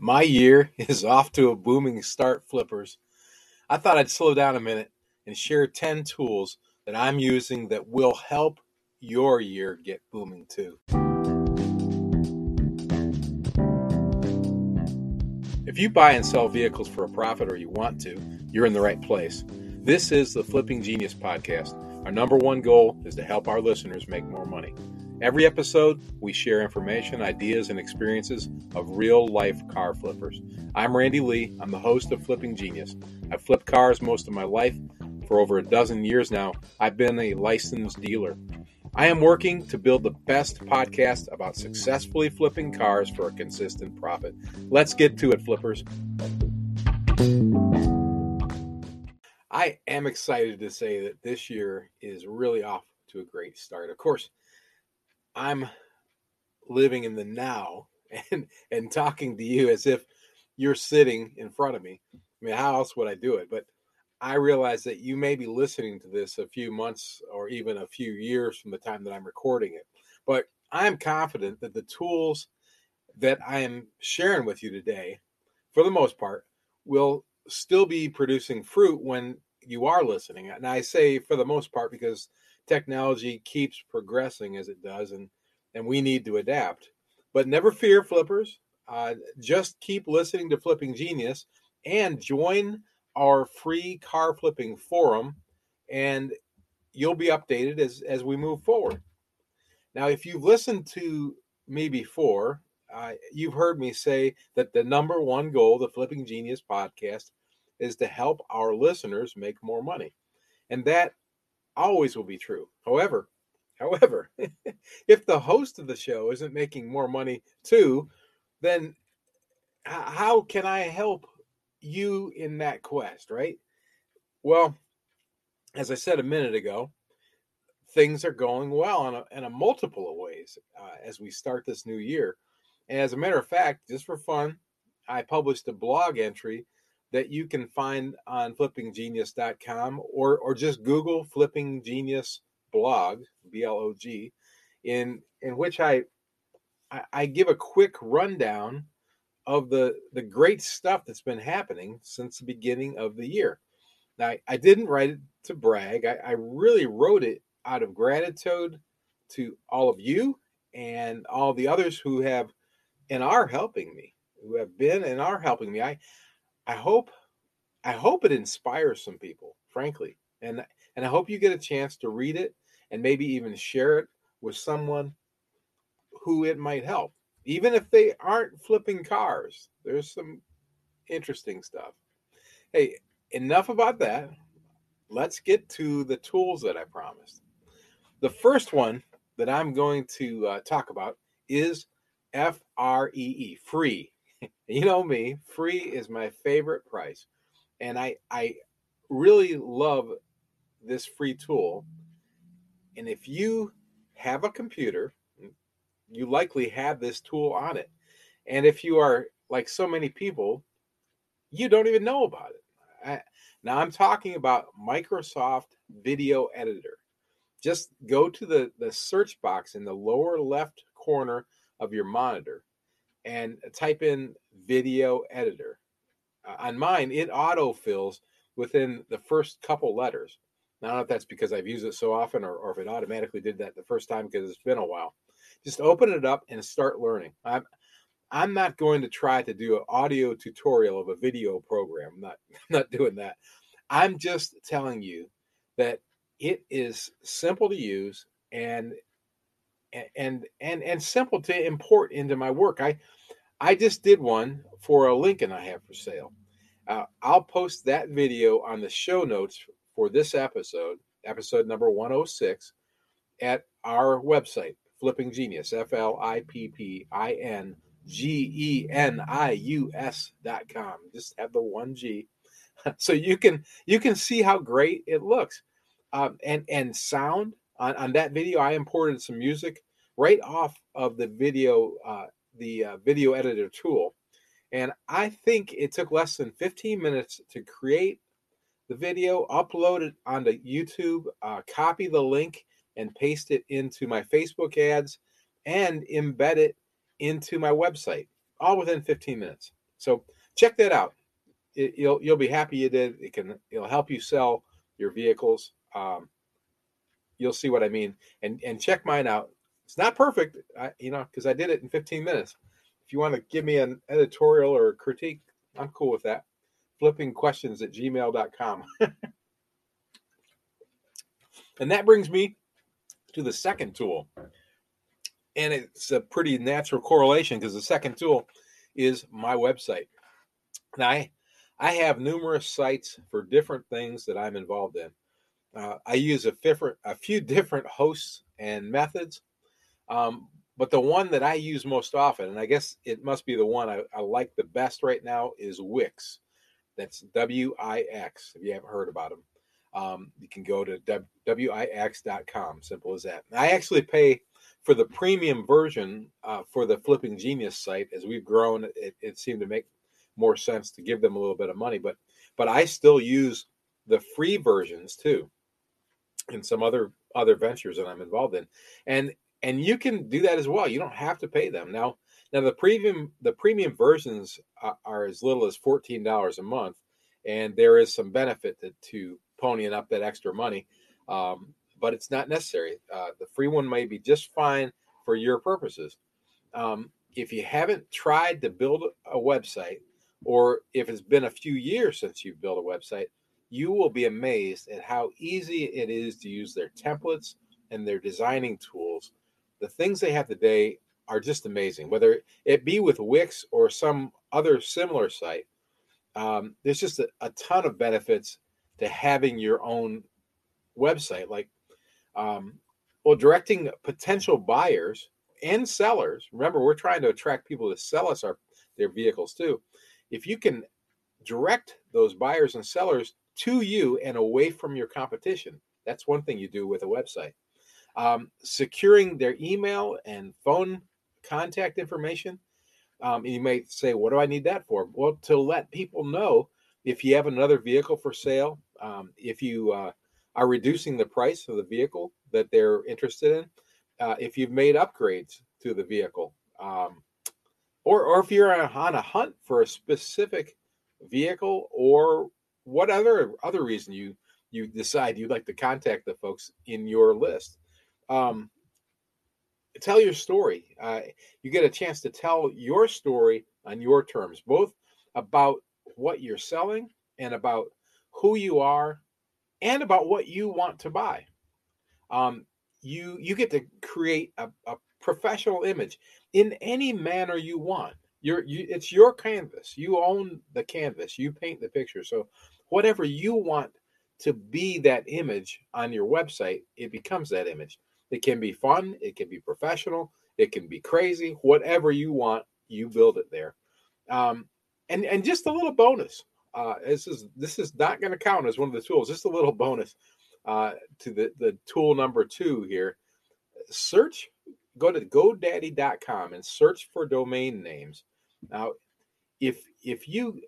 My year is off to a booming start, flippers. I thought I'd slow down a minute and share 10 tools that I'm using that will help your year get booming too. If you buy and sell vehicles for a profit or you want to, you're in the right place. This is the Flipping Genius podcast. Our number one goal is to help our listeners make more money. Every episode, we share information, ideas, and experiences of real life car flippers. I'm Randy Lee. I'm the host of Flipping Genius. I've flipped cars most of my life. For over a dozen years now, I've been a licensed dealer. I am working to build the best podcast about successfully flipping cars for a consistent profit. Let's get to it, flippers. I am excited to say that this year is really off to a great start. Of course, I'm living in the now and and talking to you as if you're sitting in front of me. I mean, how else would I do it? But I realize that you may be listening to this a few months or even a few years from the time that I'm recording it. But I'm confident that the tools that I am sharing with you today, for the most part, will still be producing fruit when you are listening. And I say for the most part because technology keeps progressing as it does, and and we need to adapt. But never fear, flippers. Uh, just keep listening to Flipping Genius and join our free car flipping forum, and you'll be updated as as we move forward. Now, if you've listened to me before, uh, you've heard me say that the number one goal, of the Flipping Genius podcast, is to help our listeners make more money. And that always will be true. However, however, if the host of the show isn't making more money too, then how can I help you in that quest, right? Well, as I said a minute ago, things are going well in a, in a multiple of ways uh, as we start this new year. And as a matter of fact, just for fun, I published a blog entry that you can find on flippinggenius.com or or just Google Flipping Genius blog, B L O G, in in which I, I I give a quick rundown of the the great stuff that's been happening since the beginning of the year. Now I, I didn't write it to brag. I, I really wrote it out of gratitude to all of you and all the others who have and are helping me, who have been and are helping me. I I hope I hope it inspires some people, frankly. And and I hope you get a chance to read it and maybe even share it with someone who it might help. Even if they aren't flipping cars. There's some interesting stuff. Hey, enough about that. Let's get to the tools that I promised. The first one that I'm going to uh, talk about is F R E E, free you know me, free is my favorite price. And I I really love this free tool. And if you have a computer, you likely have this tool on it. And if you are like so many people, you don't even know about it. I, now I'm talking about Microsoft Video Editor. Just go to the, the search box in the lower left corner of your monitor and type in video editor. Uh, on mine, it autofills within the first couple letters. I don't know if that's because I've used it so often or, or if it automatically did that the first time because it's been a while. Just open it up and start learning. I'm, I'm not going to try to do an audio tutorial of a video program. I'm not, I'm not doing that. I'm just telling you that it is simple to use and and and and simple to import into my work. I I just did one for a Lincoln I have for sale. Uh, I'll post that video on the show notes for this episode, episode number 106, at our website, Flipping Genius, F L I P P I N G E N I U S dot com. Just have the one G, so you can you can see how great it looks, um, and and sound on on that video. I imported some music right off of the video uh, the uh, video editor tool. And I think it took less than 15 minutes to create the video, upload it onto YouTube, uh, copy the link, and paste it into my Facebook ads, and embed it into my website, all within 15 minutes. So check that out. It, you'll you'll be happy you did. It can it'll help you sell your vehicles. Um, you'll see what I mean. And and check mine out. It's not perfect, I, you know, because I did it in 15 minutes. If you want to give me an editorial or critique, I'm cool with that. Flipping questions at gmail.com. and that brings me to the second tool. And it's a pretty natural correlation because the second tool is my website. Now, I, I have numerous sites for different things that I'm involved in. Uh, I use a different, a few different hosts and methods, um, but the one that I use most often, and I guess it must be the one I, I like the best right now, is Wix. That's W I X. If you haven't heard about them, um, you can go to wix.com. Simple as that. I actually pay for the premium version uh, for the Flipping Genius site. As we've grown, it, it seemed to make more sense to give them a little bit of money. But but I still use the free versions too, and some other other ventures that I'm involved in, and and you can do that as well. You don't have to pay them now. Now the premium the premium versions are, are as little as fourteen dollars a month, and there is some benefit to, to ponying up that extra money, um, but it's not necessary. Uh, the free one may be just fine for your purposes. Um, if you haven't tried to build a website, or if it's been a few years since you've built a website, you will be amazed at how easy it is to use their templates and their designing tools. The things they have today are just amazing, whether it be with Wix or some other similar site. Um, there's just a, a, ton of benefits to having your own website. Like, um, well, directing potential buyers and sellers. Remember, we're trying to attract people to sell us our their vehicles too if you can direct those buyers and sellers to you and away from your competition, that's one thing you do with a website. Um, securing their email and phone contact information. Um, you may say, What do I need that for? Well, to let people know if you have another vehicle for sale, um, if you uh, are reducing the price of the vehicle that they're interested in, uh, if you've made upgrades to the vehicle, um, or or if you're on a hunt for a specific vehicle or what other other reason you you decide you'd like to contact the folks in your list um, tell your story uh, you get a chance to tell your story on your terms both about what you're selling and about who you are and about what you want to buy um, you you get to create a, a professional image in any manner you want. You're, you, it's your canvas. You own the canvas. You paint the picture. So, whatever you want to be that image on your website, it becomes that image. It can be fun. It can be professional. It can be crazy. Whatever you want, you build it there. Um, and and just a little bonus. Uh, this is this is not going to count as one of the tools. Just a little bonus uh, to the the tool number two here. Search go to godaddy.com and search for domain names. Now, if if you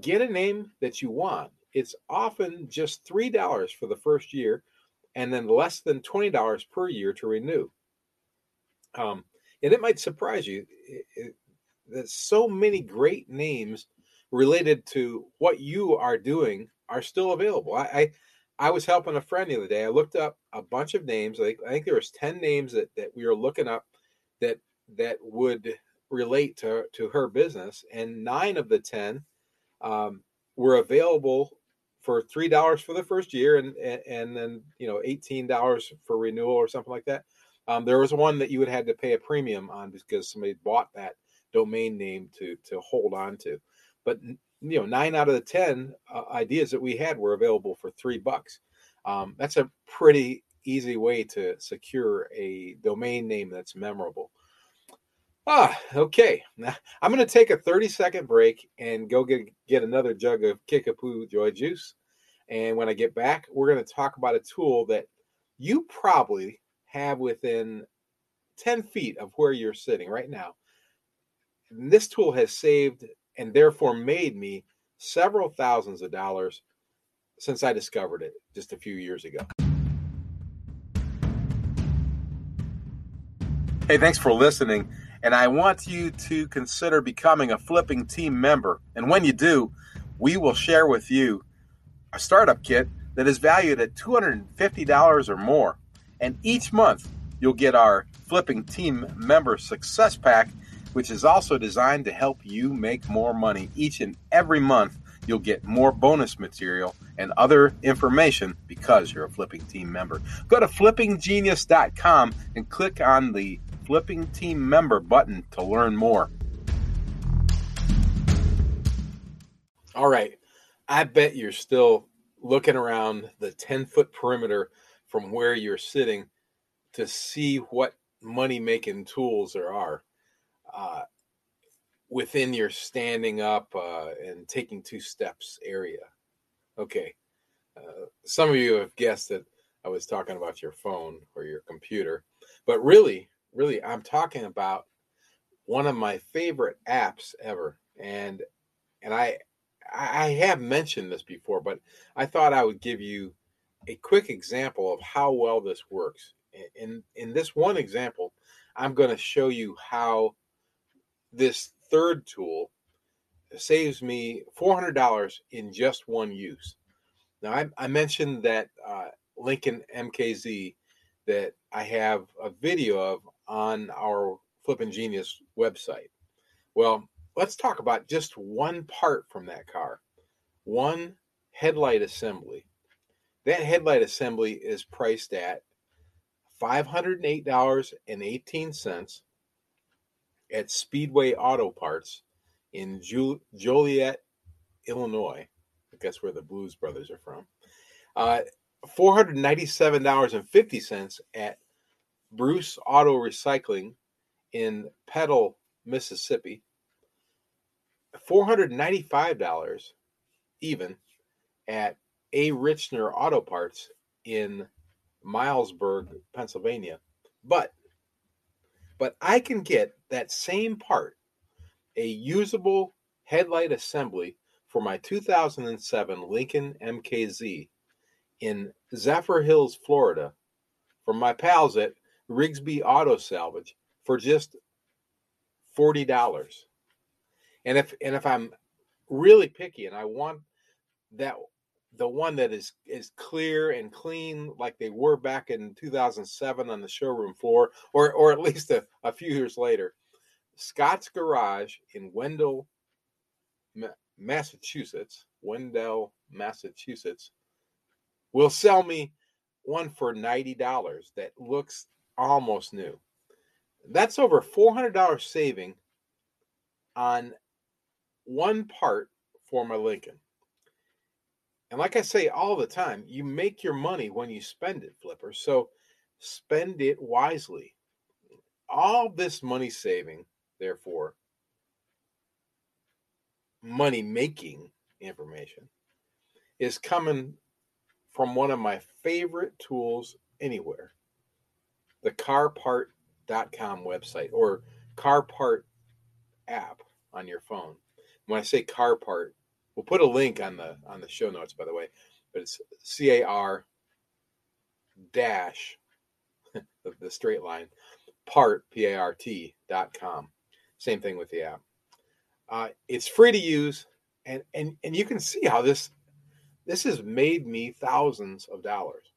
get a name that you want, it's often just three dollars for the first year, and then less than twenty dollars per year to renew. Um, and it might surprise you that so many great names related to what you are doing are still available. I, I I was helping a friend the other day. I looked up a bunch of names. I think, I think there was 10 names that, that we were looking up that that would relate to, to her business. And nine of the 10 um, were available for $3 for the first year and, and, and then, you know, $18 for renewal or something like that. Um, there was one that you would have to pay a premium on because somebody bought that domain name to, to hold on to. But you know nine out of the ten uh, ideas that we had were available for three bucks um, that's a pretty easy way to secure a domain name that's memorable ah okay now i'm going to take a 30 second break and go get, get another jug of kickapoo joy juice and when i get back we're going to talk about a tool that you probably have within 10 feet of where you're sitting right now and this tool has saved and therefore made me several thousands of dollars since I discovered it just a few years ago. Hey, thanks for listening. and I want you to consider becoming a flipping team member. And when you do, we will share with you a startup kit that is valued at $250 or more. And each month, you'll get our Flipping Team Member Success Pack, which is also designed to help you make more money. Each and every month, you'll get more bonus material and other information because you're a Flipping Team member. Go to flippinggenius.com and click on the Flipping Team Member button to learn more. All right. I bet you're still looking around the 10 foot perimeter from where you're sitting to see what money making tools there are uh, within your standing up uh, and taking two steps area. Okay. Uh, some of you have guessed that I was talking about your phone or your computer, but really, really, I'm talking about one of my favorite apps ever. And and I I have mentioned this before, but I thought I would give you a quick example of how well this works. In in this one example, I'm going to show you how this third tool saves me $400 in just one use. Now, I, I mentioned that uh, Lincoln MKZ that I have a video of on our Flippin' Genius website. Well, let's talk about just one part from that car one headlight assembly. That headlight assembly is priced at $508.18 at Speedway Auto Parts in Joliet, Illinois. I guess where the Blues Brothers are from. Uh, $497.50 at Bruce Auto Recycling in Petal, Mississippi. $495 even at A. Richner Auto Parts in Milesburg, Pennsylvania. But but I can get that same part, a usable headlight assembly for my 2007 Lincoln MKZ in Zephyrhills, Florida, from my pals at Rigsby Auto Salvage for just forty dollars. And if and if I'm really picky and I want that the one that is is clear and clean like they were back in 2007 on the showroom floor or or at least a, a few years later scott's garage in wendell massachusetts wendell massachusetts will sell me one for $90 that looks almost new. That's over $400 saving on one part for my lincoln and like I say all the time, you make your money when you spend it, Flipper. So spend it wisely. All this money saving, therefore, money making information is coming from one of my favorite tools anywhere the carpart.com website or carpart app on your phone. When I say car part, We'll put a link on the on the show notes, by the way. But it's C A R dash the, the straight line part P A R T dot com. Same thing with the app. Uh, it's free to use, and and and you can see how this this has made me thousands of dollars.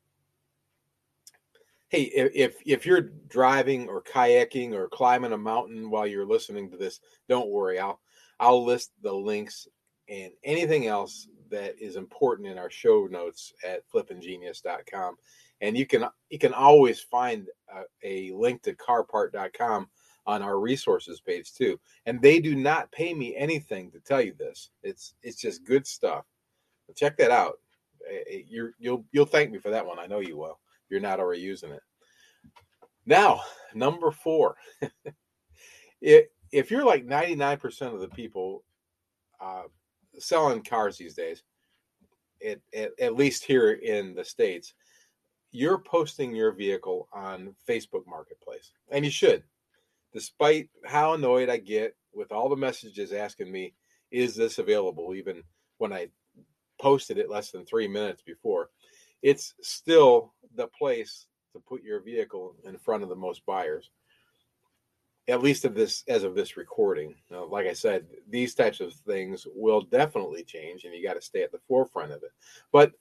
Hey, if if you're driving or kayaking or climbing a mountain while you're listening to this, don't worry. I'll I'll list the links and anything else that is important in our show notes at flippinggenius.com. And you can you can always find a, a link to carpart.com on our resources page too. And they do not pay me anything to tell you this. It's it's just good stuff. Check that out. Eh, eh, you you'll you'll thank me for that one. I know you will. You're not already using it. Now, number four. if, if you're like 99% of the people uh, selling cars these days, at, least here in the States, you're posting your vehicle on Facebook Marketplace. And you should. Despite how annoyed I get with all the messages asking me, is this available? Even when I posted it less than three minutes before, it's still the place to put your vehicle in front of the most buyers. At least of this as of this recording. Now, like I said, these types of things will definitely change, and you got to stay at the forefront of it. But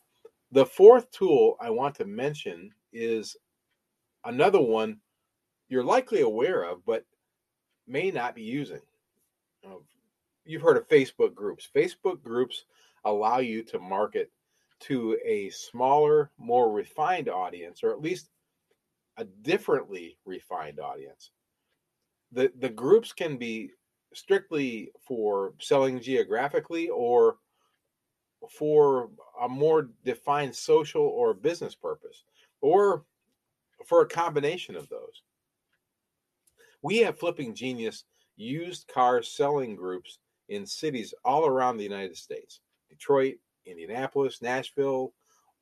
the fourth tool I want to mention is another one you're likely aware of, but may not be using. You've heard of Facebook groups. Facebook groups allow you to market to a smaller, more refined audience, or at least a differently refined audience. The, the groups can be strictly for selling geographically or for a more defined social or business purpose, or for a combination of those. We have Flipping Genius used car selling groups in cities all around the United States Detroit, Indianapolis, Nashville,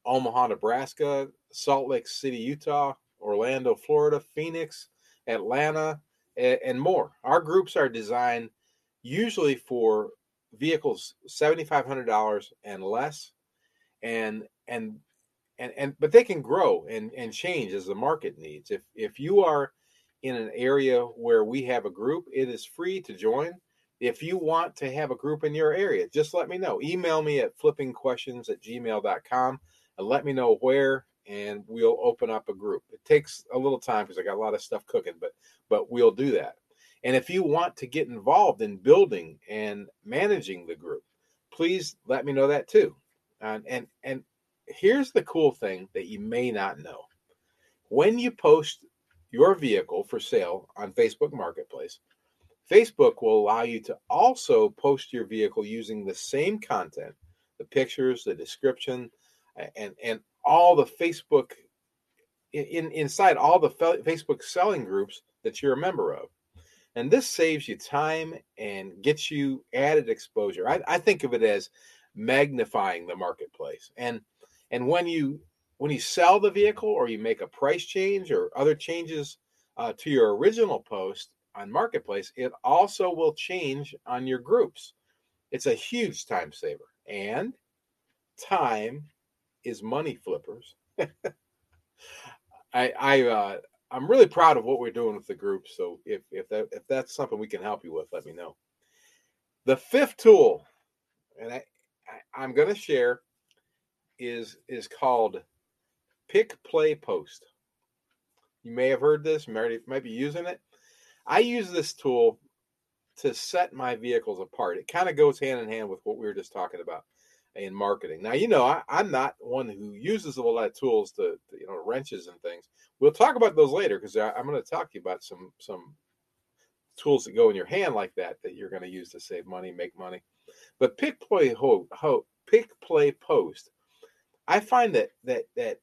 Omaha, Nebraska, Salt Lake City, Utah, Orlando, Florida, Phoenix, Atlanta, and more. Our groups are designed usually for vehicles $7500 and less and and and and but they can grow and and change as the market needs. If if you are in an area where we have a group it is free to join. If you want to have a group in your area just let me know. Email me at flippingquestions at gmail.com and let me know where and we'll open up a group it takes a little time because i got a lot of stuff cooking but but we'll do that and if you want to get involved in building and managing the group, please let me know that too. And and and here's the cool thing that you may not know. When you post your vehicle for sale on Facebook Marketplace, Facebook will allow you to also post your vehicle using the same content, the pictures, the description, and and all the Facebook in inside all the Facebook selling groups that you're a member of. And this saves you time and gets you added exposure. I, I think of it as magnifying the marketplace. And and when you when you sell the vehicle or you make a price change or other changes uh, to your original post on marketplace, it also will change on your groups. It's a huge time saver. And time is money flippers. I I uh, I'm really proud of what we're doing with the group. So if if that if that's something we can help you with, let me know. The fifth tool, and I, I am going to share, is is called Pick Play Post. You may have heard this, might might be using it. I use this tool to set my vehicles apart. It kind of goes hand in hand with what we were just talking about in marketing. Now, you know, I, am not one who uses a lot of tools to, to, you know, wrenches and things. We'll talk about those later because I'm going to talk to you about some some tools that go in your hand like that that you're going to use to save money, make money. But pick play ho, ho pick play post. I find that that that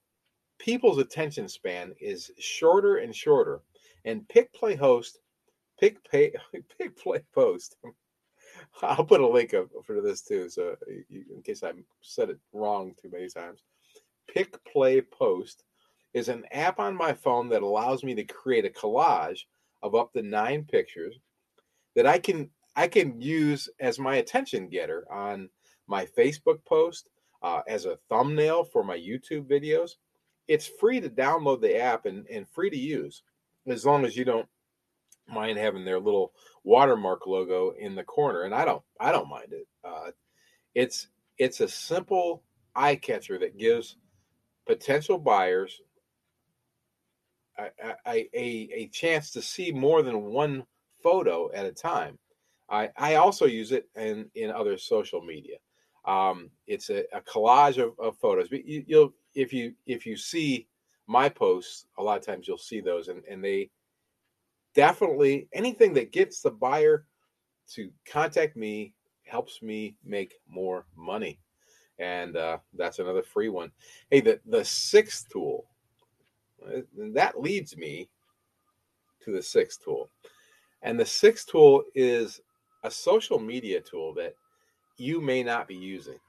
people's attention span is shorter and shorter, and pick play host, pick pay pick play post I'll put a link up for this too, so you, in case I said it wrong too many times. Pick Play Post is an app on my phone that allows me to create a collage of up to nine pictures that I can I can use as my attention getter on my Facebook post, uh, as a thumbnail for my YouTube videos. It's free to download the app and, and free to use as long as you don't mind having their little watermark logo in the corner, and I don't I don't mind it. Uh, it's it's a simple eye catcher that gives potential buyers a, a, a, chance to see more than one photo at a time. I, I also use it in, in other social media. Um, it's a, a collage of, of photos. But you, will if you if you see my posts, a lot of times you'll see those, and, and they definitely anything that gets the buyer to contact me helps me make more money. And uh, that's another free one. Hey, the, the sixth tool, uh, that leads me to the sixth tool. And the sixth tool is a social media tool that you may not be using.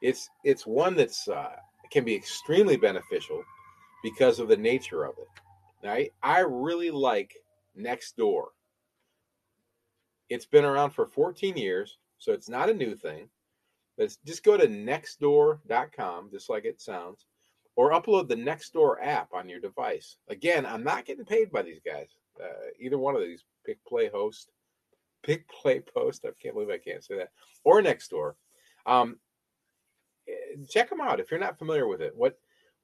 It's it's one that's uh, can be extremely beneficial because of the nature of it. I I really like Nextdoor. It's been around for 14 years, so it's not a new thing. But just go to nextdoor.com, just like it sounds, or upload the Nextdoor app on your device. Again, I'm not getting paid by these guys. uh, either one of these pick play host, pick play post. I can't believe I can't say that, or Nextdoor. Um, eh, check them out if you're not familiar with it. What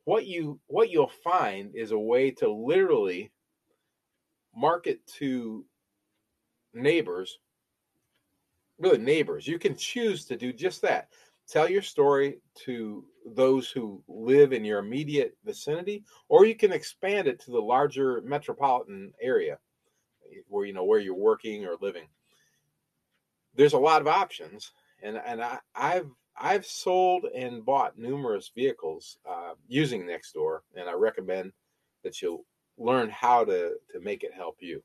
what you what you'll find is a way to literally market to neighbors really neighbors. You can choose to do just that. Tell your story to those who live in your immediate vicinity or you can expand it to the larger metropolitan area where you know where you're working or living. There's a lot of options and and I, i've i've sold and bought numerous vehicles uh, using nextdoor and i recommend that you'll learn how to to make it help you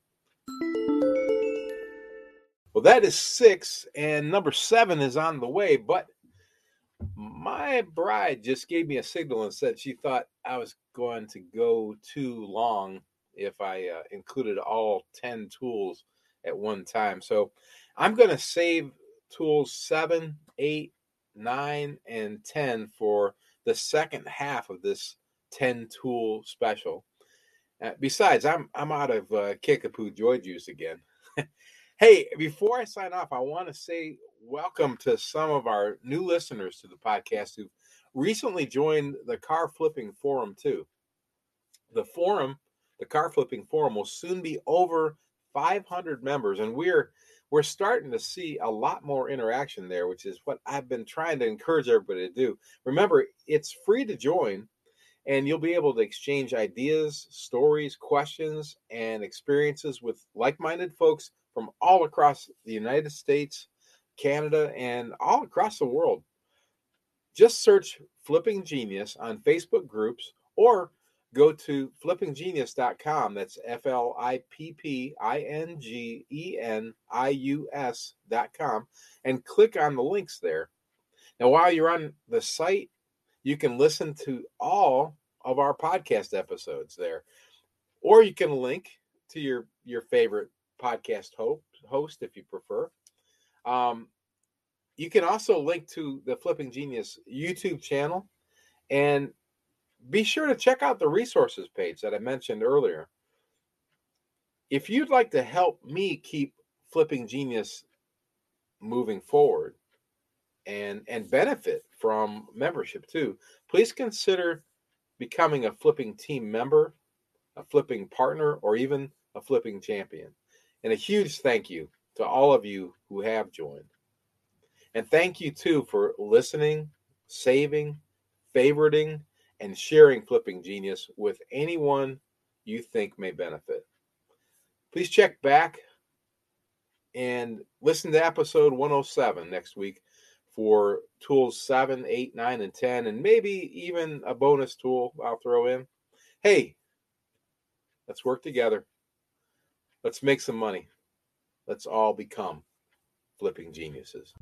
well that is six and number seven is on the way but my bride just gave me a signal and said she thought I was going to go too long if I uh, included all 10 tools at one time. So I'm going to save tools seven, eight, nine, and 10 for the second half of this 10 tool special. Uh, besides, I'm I'm out of uh, Kickapoo Joy Juice again. hey, before I sign off, I want to say welcome to some of our new listeners to the podcast who've recently joined the car flipping forum too. The forum, the car flipping forum, will soon be over 500 members, and we're we're starting to see a lot more interaction there, which is what I've been trying to encourage everybody to do. Remember, it's free to join, and you'll be able to exchange ideas, stories, questions, and experiences with like minded folks from all across the United States, Canada, and all across the world. Just search Flipping Genius on Facebook groups or go to flippinggenius.com. That's F L I P P I N G E N I U S.com and click on the links there. Now, while you're on the site, you can listen to all of our podcast episodes there, or you can link to your, your favorite podcast host if you prefer. Um, you can also link to the Flipping Genius YouTube channel and be sure to check out the resources page that I mentioned earlier. If you'd like to help me keep Flipping Genius moving forward and and benefit from membership too, please consider becoming a flipping team member, a flipping partner, or even a flipping champion. And a huge thank you to all of you who have joined. And thank you too for listening, saving, favoriting, and sharing Flipping Genius with anyone you think may benefit. Please check back and listen to episode 107 next week for tools 7, 8, 9, and 10, and maybe even a bonus tool I'll throw in. Hey, let's work together. Let's make some money. Let's all become flipping geniuses.